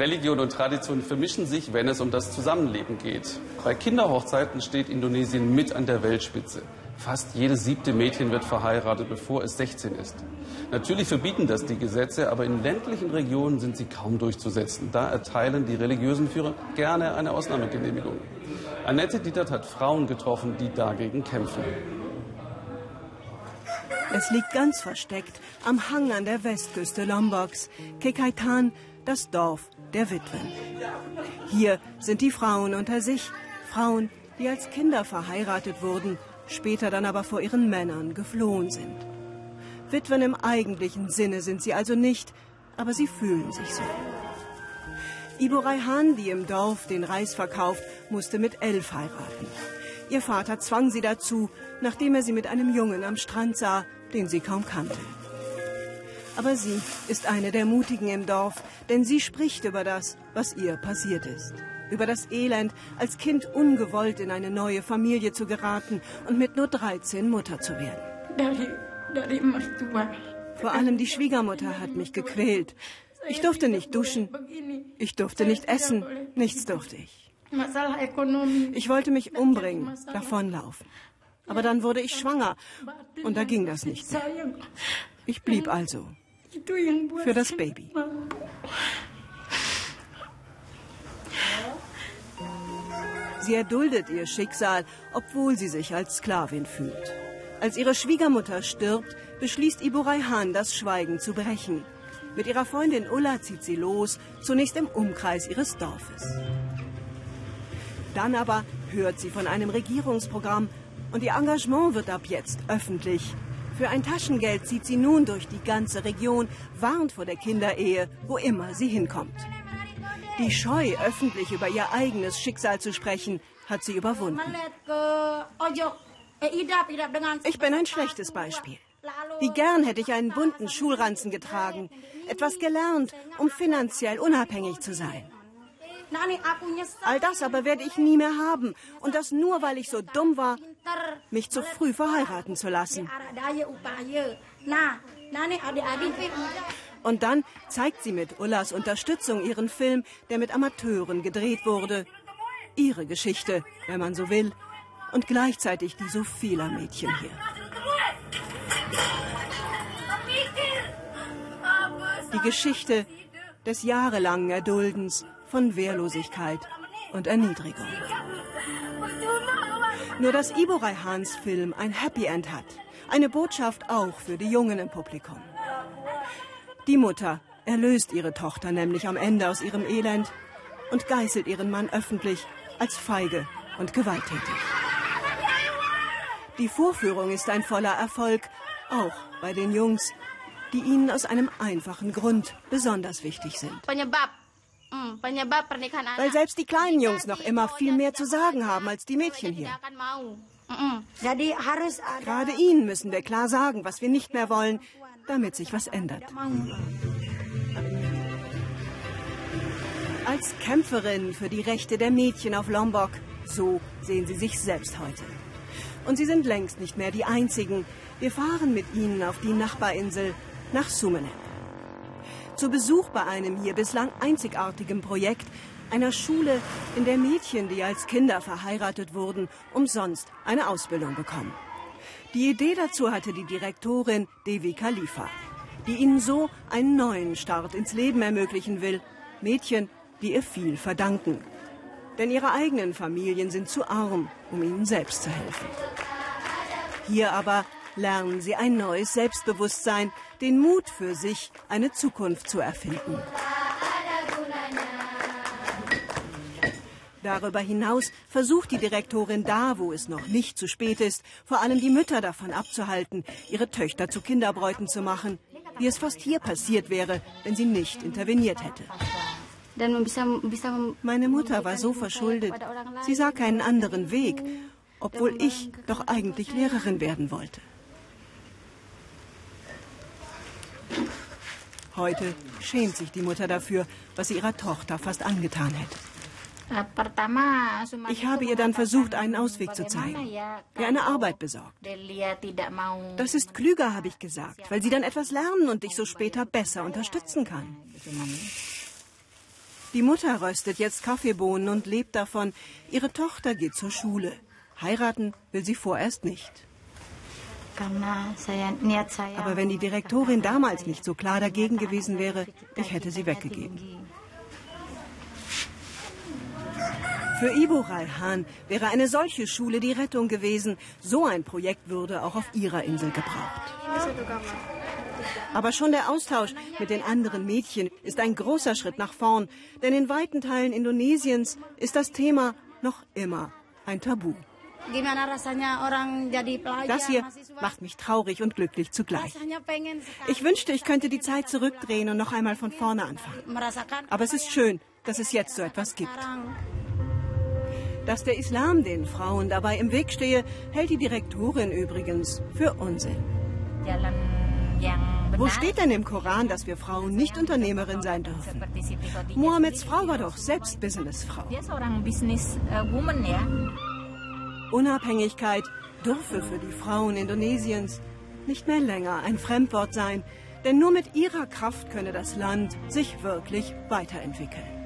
Religion und Tradition vermischen sich, wenn es um das Zusammenleben geht. Bei Kinderhochzeiten steht Indonesien mit an der Weltspitze. Fast jedes siebte Mädchen wird verheiratet, bevor es 16 ist. Natürlich verbieten das die Gesetze, aber in ländlichen Regionen sind sie kaum durchzusetzen. Da erteilen die religiösen Führer gerne eine Ausnahmegenehmigung. Annette Dietert hat Frauen getroffen, die dagegen kämpfen. Es liegt ganz versteckt am Hang an der Westküste Lomboks. Kekaitan, das Dorf der Witwen. Hier sind die Frauen unter sich. Frauen, die als Kinder verheiratet wurden später dann aber vor ihren Männern geflohen sind. Witwen im eigentlichen Sinne sind sie also nicht, aber sie fühlen sich so. Ibo Raihan, die im Dorf den Reis verkauft, musste mit elf heiraten. Ihr Vater zwang sie dazu, nachdem er sie mit einem Jungen am Strand sah, den sie kaum kannte. Aber sie ist eine der Mutigen im Dorf, denn sie spricht über das, was ihr passiert ist über das Elend, als Kind ungewollt in eine neue Familie zu geraten und mit nur 13 Mutter zu werden. Vor allem die Schwiegermutter hat mich gequält. Ich durfte nicht duschen, ich durfte nicht essen, nichts durfte ich. Ich wollte mich umbringen, davonlaufen. Aber dann wurde ich schwanger und da ging das nicht mehr. Ich blieb also für das Baby. Sie erduldet ihr Schicksal, obwohl sie sich als Sklavin fühlt. Als ihre Schwiegermutter stirbt, beschließt Ibu Raihan, das Schweigen zu brechen. Mit ihrer Freundin Ulla zieht sie los, zunächst im Umkreis ihres Dorfes. Dann aber hört sie von einem Regierungsprogramm und ihr Engagement wird ab jetzt öffentlich. Für ein Taschengeld zieht sie nun durch die ganze Region, warnt vor der Kinderehe, wo immer sie hinkommt. Die Scheu, öffentlich über ihr eigenes Schicksal zu sprechen, hat sie überwunden. Ich bin ein schlechtes Beispiel. Wie gern hätte ich einen bunten Schulranzen getragen, etwas gelernt, um finanziell unabhängig zu sein. All das aber werde ich nie mehr haben. Und das nur, weil ich so dumm war, mich zu früh verheiraten zu lassen. Und dann zeigt sie mit Ullas Unterstützung ihren Film, der mit Amateuren gedreht wurde. Ihre Geschichte, wenn man so will. Und gleichzeitig die so vieler Mädchen hier. Die Geschichte des jahrelangen Erduldens von Wehrlosigkeit und Erniedrigung. Nur dass Ibo Raihans Film ein Happy End hat. Eine Botschaft auch für die Jungen im Publikum. Die Mutter erlöst ihre Tochter nämlich am Ende aus ihrem Elend und geißelt ihren Mann öffentlich als feige und gewalttätig. Die Vorführung ist ein voller Erfolg, auch bei den Jungs, die ihnen aus einem einfachen Grund besonders wichtig sind. Weil selbst die kleinen Jungs noch immer viel mehr zu sagen haben als die Mädchen hier. Gerade ihnen müssen wir klar sagen, was wir nicht mehr wollen, damit sich was ändert. Als Kämpferin für die Rechte der Mädchen auf Lombok, so sehen sie sich selbst heute. Und sie sind längst nicht mehr die Einzigen. Wir fahren mit ihnen auf die Nachbarinsel nach Sumenep. Zu Besuch bei einem hier bislang einzigartigen Projekt, einer Schule, in der Mädchen, die als Kinder verheiratet wurden, umsonst eine Ausbildung bekommen. Die Idee dazu hatte die Direktorin Devi Khalifa, die ihnen so einen neuen Start ins Leben ermöglichen will. Mädchen, die ihr viel verdanken. Denn ihre eigenen Familien sind zu arm, um ihnen selbst zu helfen. Hier aber lernen sie ein neues Selbstbewusstsein, den Mut für sich, eine Zukunft zu erfinden. Darüber hinaus versucht die Direktorin da, wo es noch nicht zu spät ist, vor allem die Mütter davon abzuhalten, ihre Töchter zu Kinderbräuten zu machen, wie es fast hier passiert wäre, wenn sie nicht interveniert hätte. Meine Mutter war so verschuldet. Sie sah keinen anderen Weg, obwohl ich doch eigentlich Lehrerin werden wollte. Heute schämt sich die Mutter dafür, was sie ihrer Tochter fast angetan hätte. Ich habe ihr dann versucht, einen Ausweg zu zeigen, ihr eine Arbeit besorgt. Das ist klüger, habe ich gesagt, weil sie dann etwas lernen und dich so später besser unterstützen kann. Die Mutter röstet jetzt Kaffeebohnen und lebt davon. Ihre Tochter geht zur Schule. Heiraten will sie vorerst nicht. Aber wenn die Direktorin damals nicht so klar dagegen gewesen wäre, ich hätte sie weggegeben. Für Ibo Raihan wäre eine solche Schule die Rettung gewesen. So ein Projekt würde auch auf ihrer Insel gebraucht. Aber schon der Austausch mit den anderen Mädchen ist ein großer Schritt nach vorn, denn in weiten Teilen Indonesiens ist das Thema noch immer ein Tabu. Das hier macht mich traurig und glücklich zugleich. Ich wünschte, ich könnte die Zeit zurückdrehen und noch einmal von vorne anfangen. Aber es ist schön, dass es jetzt so etwas gibt. Dass der Islam den Frauen dabei im Weg stehe, hält die Direktorin übrigens für Unsinn. Wo steht denn im Koran, dass wir Frauen nicht Unternehmerin sein dürfen? Mohammeds Frau war doch selbst Businessfrau. Unabhängigkeit dürfe für die Frauen Indonesiens nicht mehr länger ein Fremdwort sein, denn nur mit ihrer Kraft könne das Land sich wirklich weiterentwickeln.